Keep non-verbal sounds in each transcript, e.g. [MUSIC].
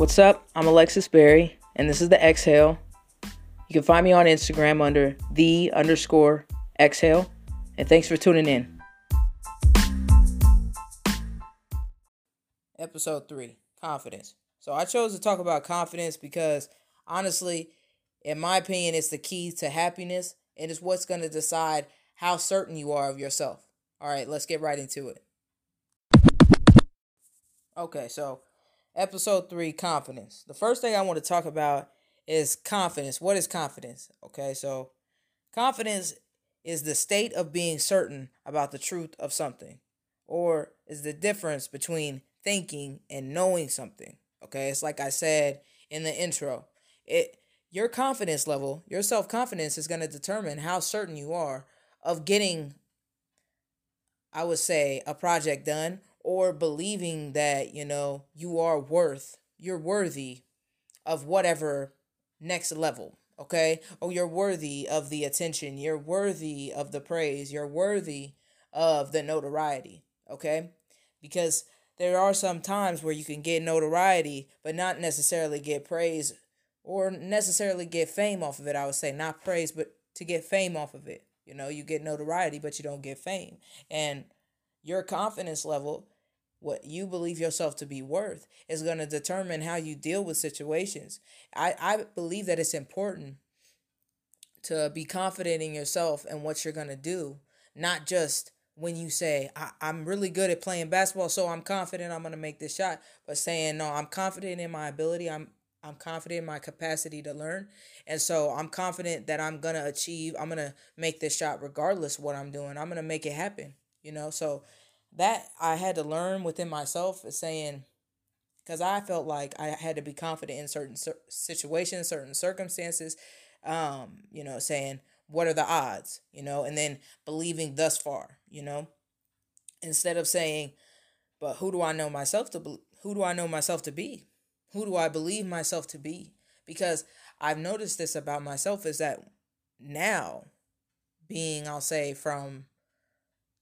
What's up? I'm Alexis Berry, and this is the Exhale. You can find me on Instagram under the underscore exhale. And thanks for tuning in. Episode three confidence. So I chose to talk about confidence because honestly, in my opinion, it's the key to happiness and it's what's going to decide how certain you are of yourself. All right, let's get right into it. Okay, so episode three confidence. The first thing I want to talk about is confidence. What is confidence? Okay, so confidence is the state of being certain about the truth of something, or is the difference between thinking and knowing something. Okay, it's like I said in the intro. It your confidence level, your self-confidence is going to determine how certain you are of getting I would say a project done or believing that, you know, you are worth, you're worthy of whatever next level, okay? Or you're worthy of the attention, you're worthy of the praise, you're worthy of the notoriety, okay? Because there are some times where you can get notoriety but not necessarily get praise or necessarily get fame off of it. I would say not praise but to get fame off of it. You know, you get notoriety but you don't get fame. And your confidence level, what you believe yourself to be worth, is going to determine how you deal with situations. I, I believe that it's important to be confident in yourself and what you're going to do, not just when you say I, am really good at playing basketball so i'm confident i'm going to make this shot but saying no i'm confident in my ability i'm i'm confident in my capacity to learn and so i'm confident that i'm going to achieve i'm going to make this shot regardless what i'm doing i'm going to make it happen you know so that i had to learn within myself is saying because i felt like i had to be confident in certain situations certain circumstances um you know saying what are the odds, you know, and then believing thus far, you know, instead of saying, but who do I know myself to be? Who do I know myself to be? Who do I believe myself to be? Because I've noticed this about myself is that now, being, I'll say, from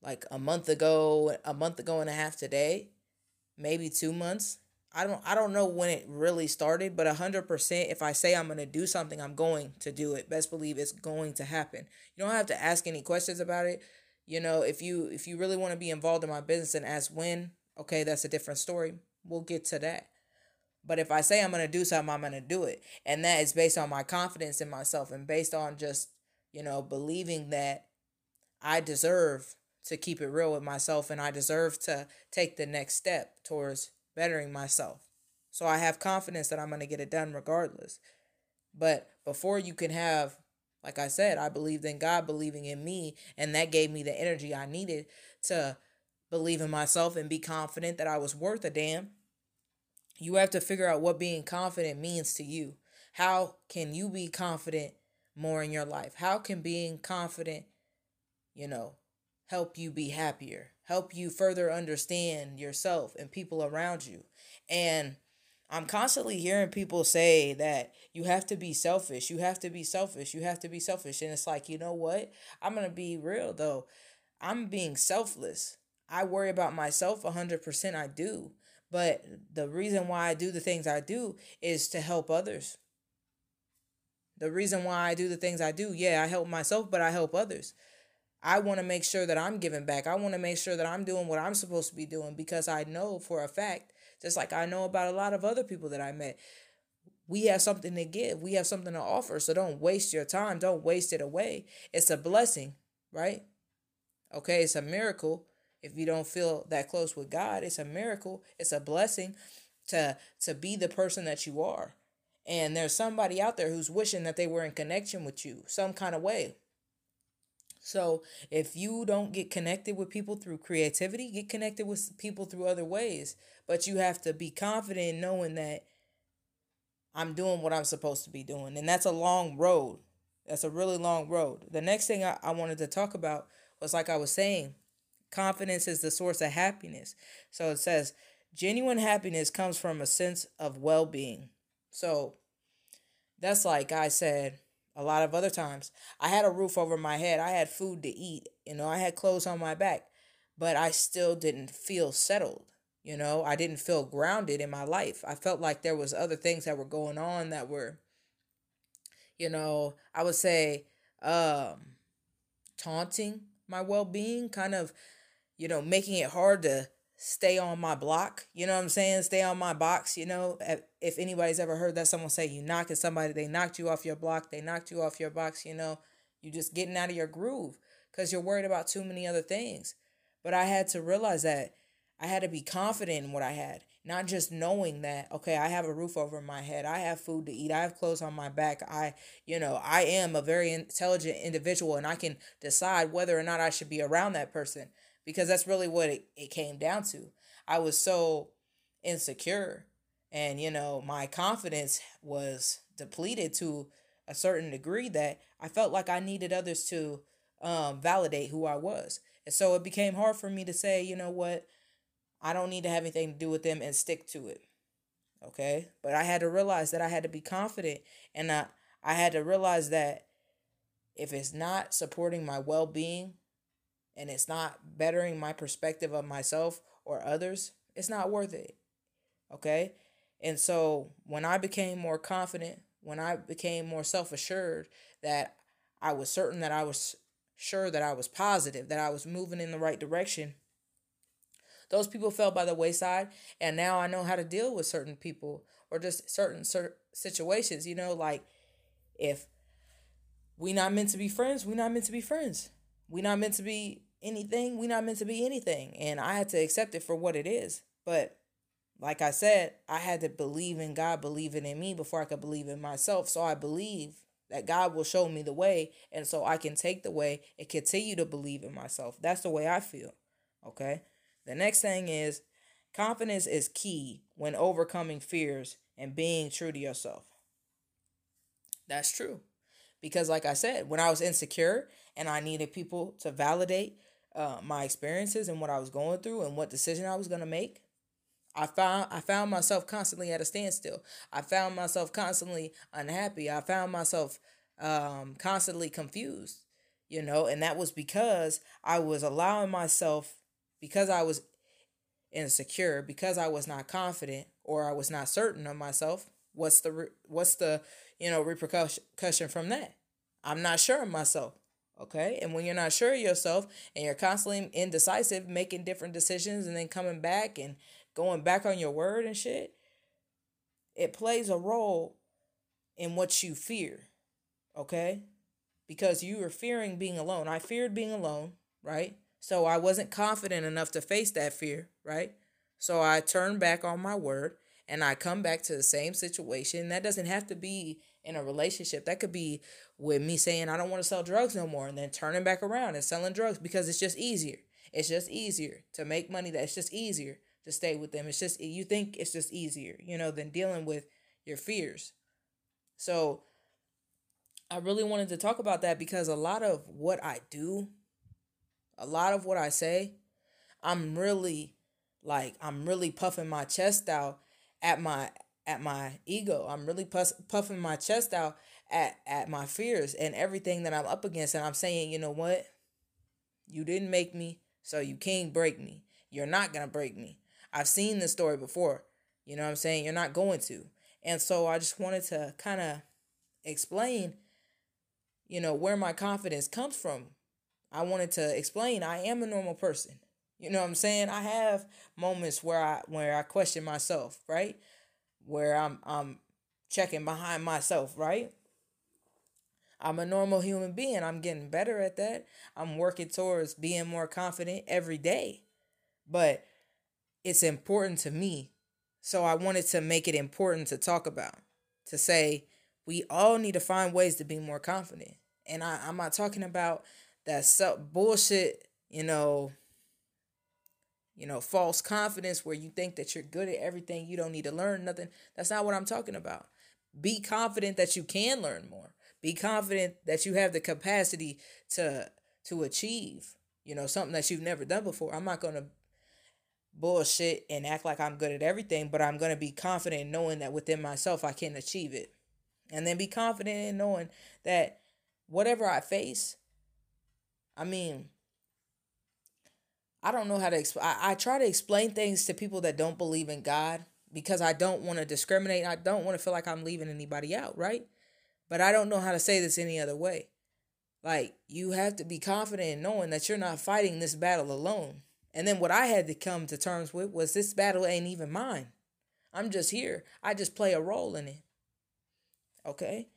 like a month ago, a month ago and a half today, maybe two months, I don't I don't know when it really started, but 100% if I say I'm going to do something, I'm going to do it. Best believe it's going to happen. You don't have to ask any questions about it. You know, if you if you really want to be involved in my business and ask when, okay, that's a different story. We'll get to that. But if I say I'm going to do something, I'm going to do it. And that is based on my confidence in myself and based on just, you know, believing that I deserve to keep it real with myself and I deserve to take the next step towards bettering myself. So I have confidence that I'm going to get it done regardless. But before you can have, like I said, I believed in God believing in me, and that gave me the energy I needed to believe in myself and be confident that I was worth a damn. You have to figure out what being confident means to you. How can you be confident more in your life? How can being confident, you know, help you be happier? help you further understand yourself and people around you. And I'm constantly hearing people say that you have to be selfish, you have to be selfish, you have to be selfish. And it's like, you know what? I'm going to be real though. I'm being selfless. I worry about myself 100%. I do. But the reason why I do the things I do is to help others. The reason why I do the things I do, yeah, I help myself, but I help others. I want to make sure that I'm giving back. I want to make sure that I'm doing what I'm supposed to be doing because I know for a fact, just like I know about a lot of other people that I met, we have something to give. We have something to offer. So don't waste your time. Don't waste it away. It's a blessing, right? Okay, it's a miracle. If you don't feel that close with God, it's a miracle. It's a blessing to to be the person that you are. And there's somebody out there who's wishing that they were in connection with you some kind of way so if you don't get connected with people through creativity, get connected with people through other ways. But you have to be confident in knowing that I'm doing what I'm supposed to be doing. And that's a long road. That's a really long road. The next thing I, I wanted to talk about was like I was saying, confidence is the source of happiness. So it says, genuine happiness comes from a sense of well being. So that's like I said, a lot of other times. I had a roof over my head. I had food to eat. You know, I had clothes on my back, but I still didn't feel settled. You know, I didn't feel grounded in my life. I felt like there was other things that were going on that were you know, I would say um taunting my well-being, kind of you know, making it hard to stay on my block. You know what I'm saying? Stay on my box. You know, if anybody's ever heard that someone say you knocking somebody, they knocked you off your block, they knocked you off your box. You know, You're just getting out of your groove because you're worried about too many other things. But I had to realize that I had to be confident in what I had, not just knowing that, okay, I have a roof over my head, I have food to eat, I have clothes on my back, I, you know, I am a very intelligent individual and I can decide whether or not I should be around that person because that's really what it, it came down to. I was so insecure and, you know, my confidence was depleted to a certain degree that I felt like I needed others to um, validate who I was. And so it became hard for me to say, you know what, I don't need to have anything to do with them and stick to it. Okay? But I had to realize that I had to be confident and I, I had to realize that if it's not supporting my well being and it's not bettering my perspective of myself or others, it's not worth it. Okay? And so when I became more confident, when I became more self assured that I was certain that I was sure that I was positive, that I was moving in the right direction, those people fell by the wayside. And now I know how to deal with certain people or just certain situations. You know, like if we not meant to be friends, we not meant to be friends. We not meant to be anything. We're not meant to be anything. And I had to accept it for what it is. But like I said, I had to believe in God, believing in me before I could believe in myself. So I believe that God will show me the way. And so I can take the way and continue to believe in myself. That's the way I feel. Okay. The next thing is confidence is key when overcoming fears and being true to yourself. That's true. Because, like I said, when I was insecure and I needed people to validate uh, my experiences and what I was going through and what decision I was going to make, I found I found myself constantly at a standstill. I found myself constantly unhappy. I found myself um, constantly confused, you know, and that was because I was allowing myself because I was insecure, because I was not confident or I was not certain of myself. What's the what's the you know repercussion from that? I'm not sure of myself. Okay. And when you're not sure of yourself and you're constantly indecisive, making different decisions and then coming back and going back on your word and shit, it plays a role in what you fear. Okay. Because you were fearing being alone. I feared being alone, right? So I wasn't confident enough to face that fear, right? So I turned back on my word and I come back to the same situation. That doesn't have to be in a relationship. That could be with me saying I don't want to sell drugs no more and then turning back around and selling drugs because it's just easier. It's just easier to make money. That it's just easier to stay with them. It's just you think it's just easier, you know, than dealing with your fears. So I really wanted to talk about that because a lot of what I do, a lot of what I say, I'm really like I'm really puffing my chest out at my at my ego. I'm really puff, puffing my chest out at at my fears and everything that I'm up against and I'm saying, you know what? You didn't make me, so you can't break me. You're not going to break me. I've seen this story before. You know what I'm saying? You're not going to. And so I just wanted to kind of explain you know where my confidence comes from. I wanted to explain I am a normal person. You know what I'm saying? I have moments where I where I question myself, right? Where I'm I'm checking behind myself, right? I'm a normal human being. I'm getting better at that. I'm working towards being more confident every day. But it's important to me. So I wanted to make it important to talk about, to say we all need to find ways to be more confident. And I, I'm not talking about that self bullshit, you know, you know, false confidence where you think that you're good at everything, you don't need to learn nothing. That's not what I'm talking about. Be confident that you can learn more. Be confident that you have the capacity to to achieve, you know, something that you've never done before. I'm not going to bullshit and act like I'm good at everything, but I'm going to be confident in knowing that within myself I can achieve it. And then be confident in knowing that whatever I face, I mean, I don't know how to. I try to explain things to people that don't believe in God because I don't want to discriminate. I don't want to feel like I'm leaving anybody out, right? But I don't know how to say this any other way. Like, you have to be confident in knowing that you're not fighting this battle alone. And then what I had to come to terms with was this battle ain't even mine. I'm just here. I just play a role in it. Okay?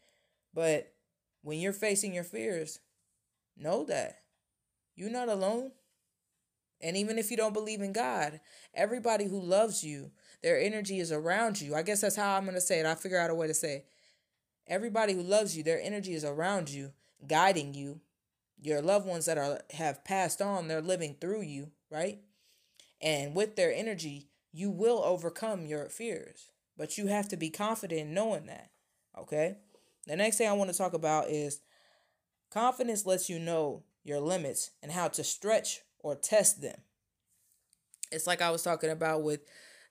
But when you're facing your fears, know that you're not alone. And even if you don't believe in God, everybody who loves you, their energy is around you. I guess that's how I'm going to say it. I figure out a way to say it. Everybody who loves you, their energy is around you, guiding you. Your loved ones that are have passed on, they're living through you, right? And with their energy, you will overcome your fears. But you have to be confident in knowing that. Okay? The next thing I want to talk about is confidence lets you know your limits and how to stretch or test them. It's like I was talking about with,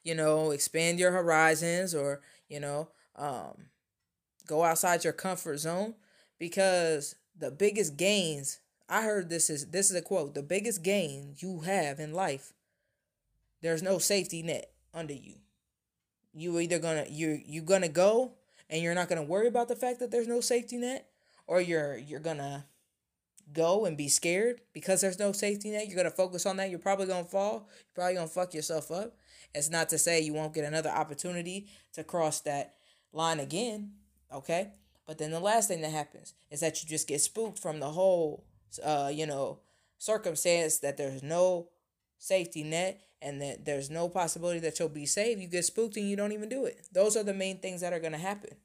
you know, expand your horizons or, you know, um, go outside your comfort zone because the biggest gains I heard this is this is a quote the biggest gain you have in life there's no safety net under you you either gonna you you're gonna go and you're not gonna worry about the fact that there's no safety net or you're you're gonna go and be scared because there's no safety net. You're gonna focus on that. You're probably gonna fall. You're probably gonna fuck yourself up. It's not to say you won't get another opportunity to cross that line again. Okay. But then the last thing that happens is that you just get spooked from the whole, uh, you know, circumstance that there's no safety net and that there's no possibility that you'll be saved. You get spooked and you don't even do it. Those are the main things that are to happen.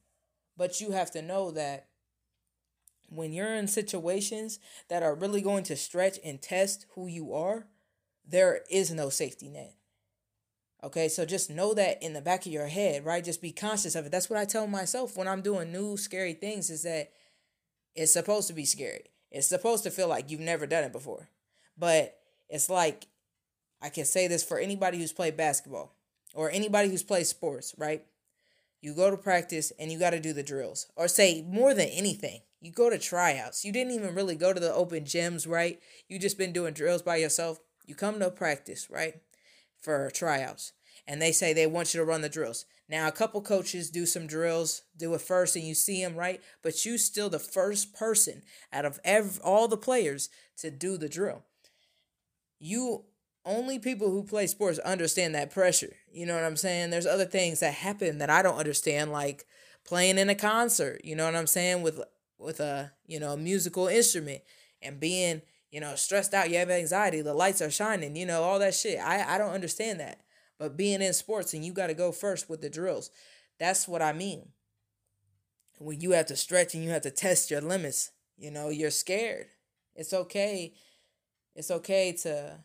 But you have to know that when you're in situations that are really going to stretch and test who you are, there is no safety net. Okay, so just know that in the back of your head, right? Just be conscious of it. That's what I tell myself when I'm doing new scary things is that it's supposed to be scary. It's supposed to feel like you've never done it before. But it's like I can say this for anybody who's played basketball or anybody who's played sports, right? You go to practice and you got to do the drills. Or say more than anything, you go to tryouts. You didn't even really go to the open gyms, right? You just been doing drills by yourself. You come to practice, right? For tryouts. And they say they want you to run the drills. Now, a couple coaches do some drills, do it first, and you see them, right? But you still the first person out of every, all the players to do the drill. You only people who play sports understand that pressure. You know what I'm saying? There's other things that happen that I don't understand, like playing in a concert. You know what I'm saying? With with a you know musical instrument and being you know stressed out you have anxiety the lights are shining you know all that shit. I i don't understand that. But being in sports and you got to go first with the drills that's what i mean. When you have to stretch and you have to test your limits you know you're scared. It's okay it's okay to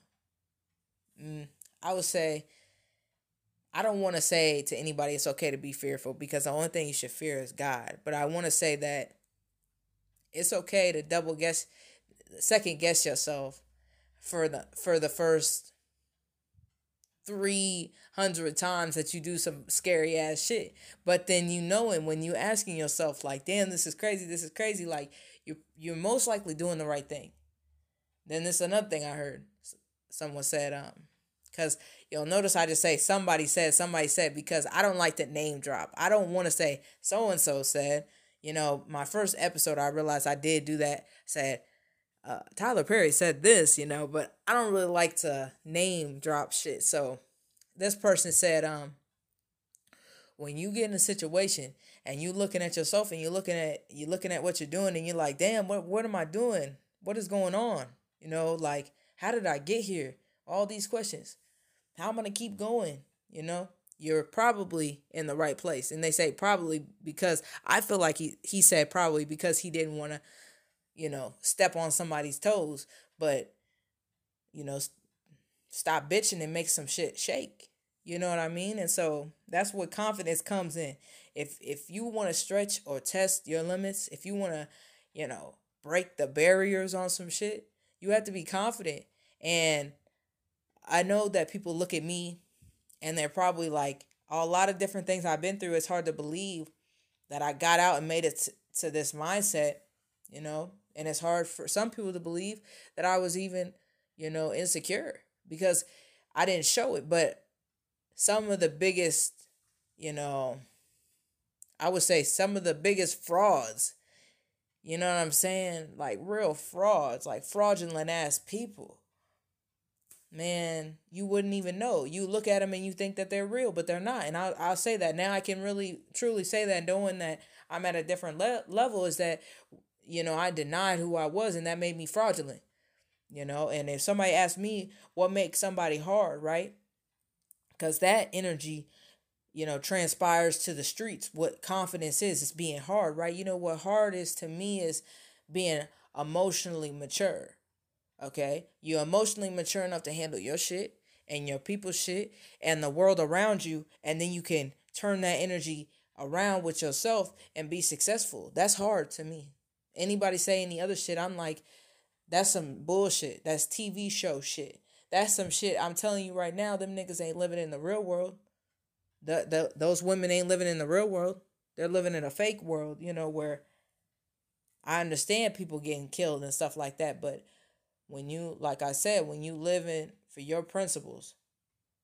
mm, i would say i don't want to say to anybody it's okay to be fearful because the only thing you should fear is god. But i want to say that it's okay to double guess second guess yourself for the for the first 300 times that you do some scary ass shit. But then you know it when you asking yourself like damn this is crazy this is crazy like you you're most likely doing the right thing. Then this another thing i heard someone said um because you'll notice i just say somebody said somebody said because i don't like to name drop. I don't want to say so and so said you know, my first episode, I realized I did do that. Said uh, Tyler Perry said this, you know, but I don't really like to name drop shit. So this person said, um, when you get in a situation and you looking at yourself and you're looking at you're looking at what you're doing and you're like, damn, what what am I doing? What is going on? You know, like how did I get here? All these questions. How am I gonna keep going? You know? You're probably in the right place. And they say probably because I feel like he, he said probably because he didn't want to, you know, step on somebody's toes, but, you know, stop bitching and make some shit shake. You know what I mean? And so that's what confidence comes in. If if you want to stretch or test your limits, if you want to, you know, break the barriers on some shit, you have to be confident. And I know that people look at me and they're probably like a lot of different things I've been through. It's hard to believe that I got out and made it t- to this mindset, you know, and it's hard for some people to believe that I was even, you know, insecure. because I didn't show it. But some of the biggest, you know, I would say some of the biggest frauds, you know what I'm saying? Like real frauds, like fraudulent ass people. Man, you wouldn't even know. You look at them and you think that they're real, but they're not. And I'll, I'll say that. Now I can really, truly say that knowing that I'm at a different le- level is that, you know, I denied who I was and that made me fraudulent you know? And if somebody asks me what makes somebody hard right? Because that energy you know transpires to the streets. What confidence is is being hard right? You know what hard is to me is being emotionally mature okay you're emotionally mature enough to handle your shit and your people's shit and the world around you and then you can turn that energy around with yourself and be successful that's hard to me anybody say any other shit i'm like that's some bullshit. That's TV show shit. That's some shit. I'm telling you right now, them niggas ain't living in the real world. The, the those women ain't living in the real world. They're living in a fake world, you know, where I understand people getting killed and stuff like that, but when you like I said, when you live in for your principles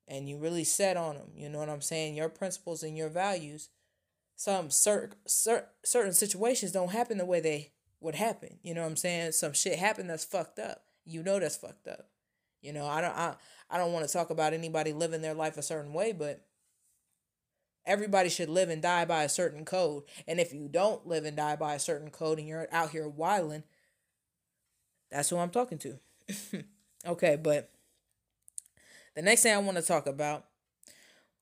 and you really set on them, you know what I'm saying? Your principles and your values, some certain certain situations don't happen the way they would happen You know what I'm saying? Some shit happened that's fucked up. You know that's fucked up. You know, I don't I, I don't want to talk about anybody living their life a certain way, but everybody should live and die by a certain code. And if you don't live and die by a certain code and you're out here whiling, that's who I'm talking to. [LAUGHS] okay, but the next thing I want to talk about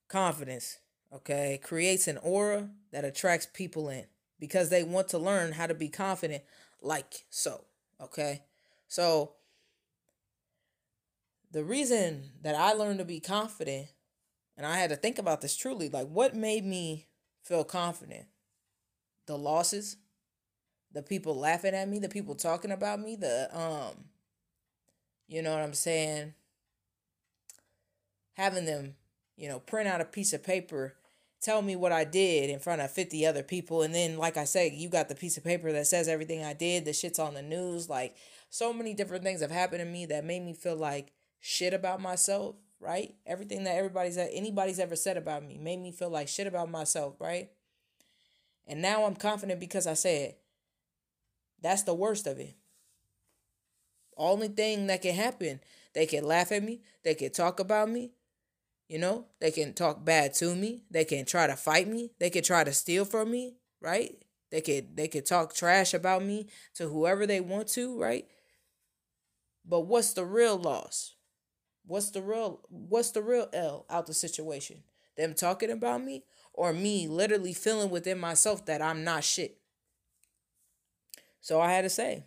confidence, okay, creates an aura that attracts people in because they want to learn how to be confident like so. Okay. So the reason that I learned to be confident, and I had to think about this truly, like what made me feel confident? The losses, the people laughing at me, the people talking about me, the um you know what I'm saying? Having them, you know, print out a piece of paper tell me what I did in front of 50 other people. And then, like I said, you got the piece of paper that says everything I did. The shit's on the news. Like, so many different things have happened to me that made me feel like shit about myself, right? Everything that everybody's, anybody's ever said about me made me feel like shit about myself, right? And now I'm confident because I said, that's the worst of it. Only thing that can happen, they can laugh at me, they can talk about me, you know, they can talk bad to me. They can try to fight me. They can try to steal from me, right? They could they could talk trash about me to whoever they want to, right? But what's the real loss? What's the real what's the real L out the situation? Them talking about me or me literally feeling within myself that I'm not shit. So I had to say,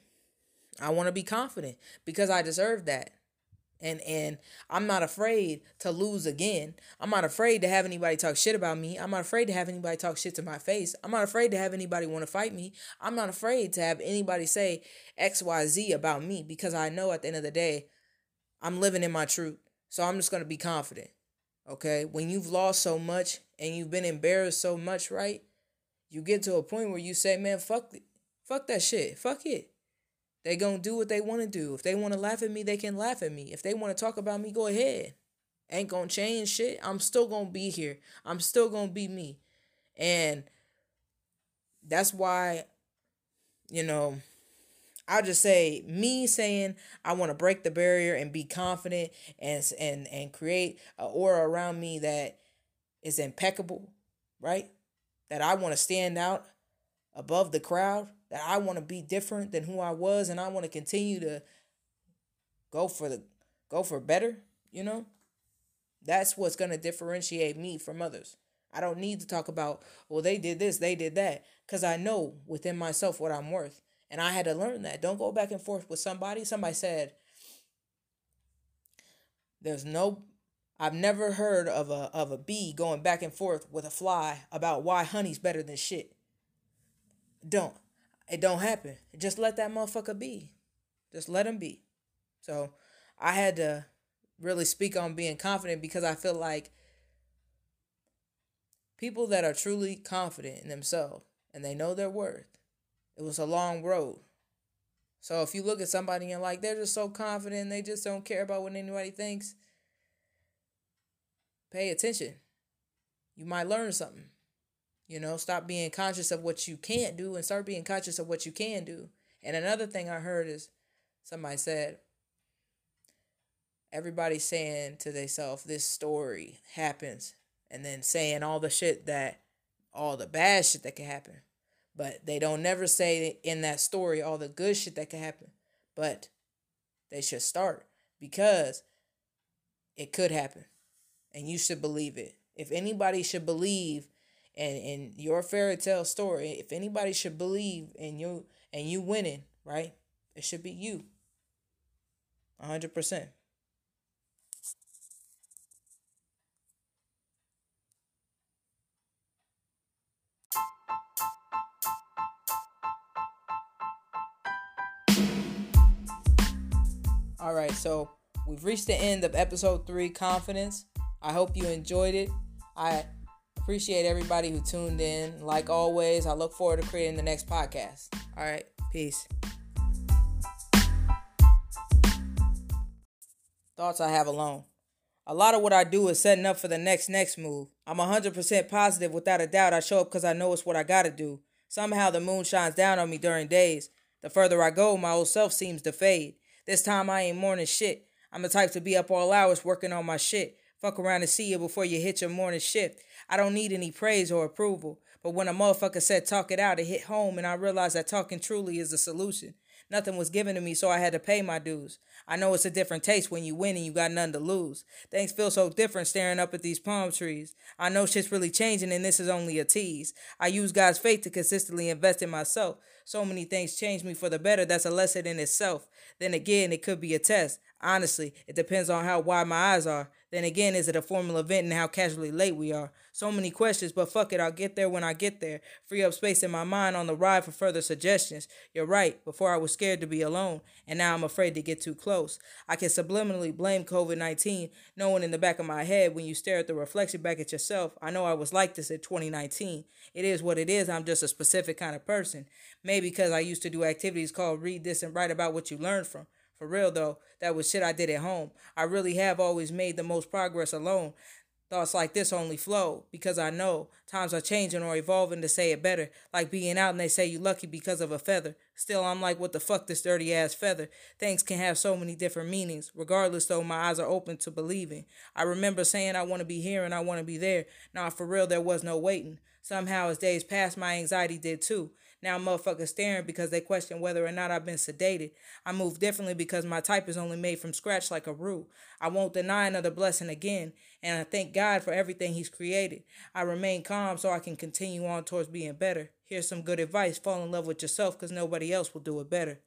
I want to be confident because I deserve that and and I'm not afraid to lose again. I'm not afraid to have anybody talk shit about me. I'm not afraid to have anybody talk shit to my face. I'm not afraid to have anybody want to fight me. I'm not afraid to have anybody say XYZ about me because I know at the end of the day I'm living in my truth. So I'm just going to be confident. Okay? When you've lost so much and you've been embarrassed so much, right? You get to a point where you say, "Man, fuck. Fuck that shit. Fuck it." They gonna do what they want to do. If they want to laugh at me, they can laugh at me. If they want to talk about me, go ahead. Ain't gonna change shit. I'm still gonna be here. I'm still gonna be me. And that's why, you know, I'll just say me saying I want to break the barrier and be confident and and and create an aura around me that is impeccable, right? That I want to stand out above the crowd that I want to be different than who I was and I want to continue to go for the go for better, you know? That's what's going to differentiate me from others. I don't need to talk about, well, they did this, they did that, cuz I know within myself what I'm worth. And I had to learn that. Don't go back and forth with somebody. Somebody said there's no I've never heard of a of a bee going back and forth with a fly about why honey's better than shit. Don't. It don't happen. Just let that motherfucker be. Just let him be. So I had to really speak on being confident because I feel like people that are truly confident in themselves and they know their worth, it was a long road. So if you look at somebody and you're like, they're just so confident, they just don't care about what anybody thinks, pay attention. You might learn something. You know, stop being conscious of what you can't do and start being conscious of what you can do. And another thing I heard is somebody said, everybody's saying to themselves, this story happens, and then saying all the shit that, all the bad shit that can happen. But they don't never say in that story all the good shit that can happen. But they should start because it could happen. And you should believe it. If anybody should believe and in your fairy tale story, if anybody should believe in you and you winning, right? It should be you. 100%. All right, so we've reached the end of episode three, Confidence. I hope you enjoyed it. I appreciate everybody who tuned in. Like always, I look forward to creating the next podcast. All right, peace. Thoughts I have alone. A lot of what I do is setting up for the next next move. I'm 100% positive without a doubt I show up because I know it's what I gotta do. Somehow the moon shines down on me during days. The further I go, my old self seems to fade. This time I ain't mourning shit. I'm the type to be up all hours working on my shit. Fuck around and see you before you hit your morning shift. I don't need any praise or approval. But when a motherfucker said talk it out, it hit home and I realized that talking truly is the solution. Nothing was given to me, so I had to pay my dues. I know it's a different taste when you win and you got nothing to lose. Things feel so different staring up at these palm trees. I know shit's really changing and this is only a tease. I use God's faith to consistently invest in myself. So many things change me for the better. That's a lesson in itself. Then again, it could be a test. Honestly, it depends on how wide my eyes are. Then again, is it a formal event and how casually late we are? So many questions, but fuck it, I'll get there when I get there. Free up space in my mind on the ride for further suggestions. You're right, before I was scared to be alone, and now I'm afraid to get too close. I can subliminally blame COVID 19, knowing in the back of my head when you stare at the reflection back at yourself, I know I was like this in 2019. It is what it is, I'm just a specific kind of person. Maybe because I used to do activities called read this and write about what you learned from. For real though, that was shit I did at home. I really have always made the most progress alone. Thoughts like this only flow because I know times are changing or evolving to say it better. Like being out and they say you lucky because of a feather. Still, I'm like, what the fuck, this dirty ass feather? Things can have so many different meanings. Regardless, though, my eyes are open to believing. I remember saying I want to be here and I want to be there. Nah, for real, there was no waiting. Somehow, as days passed, my anxiety did too. Now motherfuckers staring because they question whether or not I've been sedated. I move differently because my type is only made from scratch like a roux. I won't deny another blessing again, and I thank God for everything He's created. I remain calm so I can continue on towards being better. Here's some good advice fall in love with yourself because nobody else will do it better.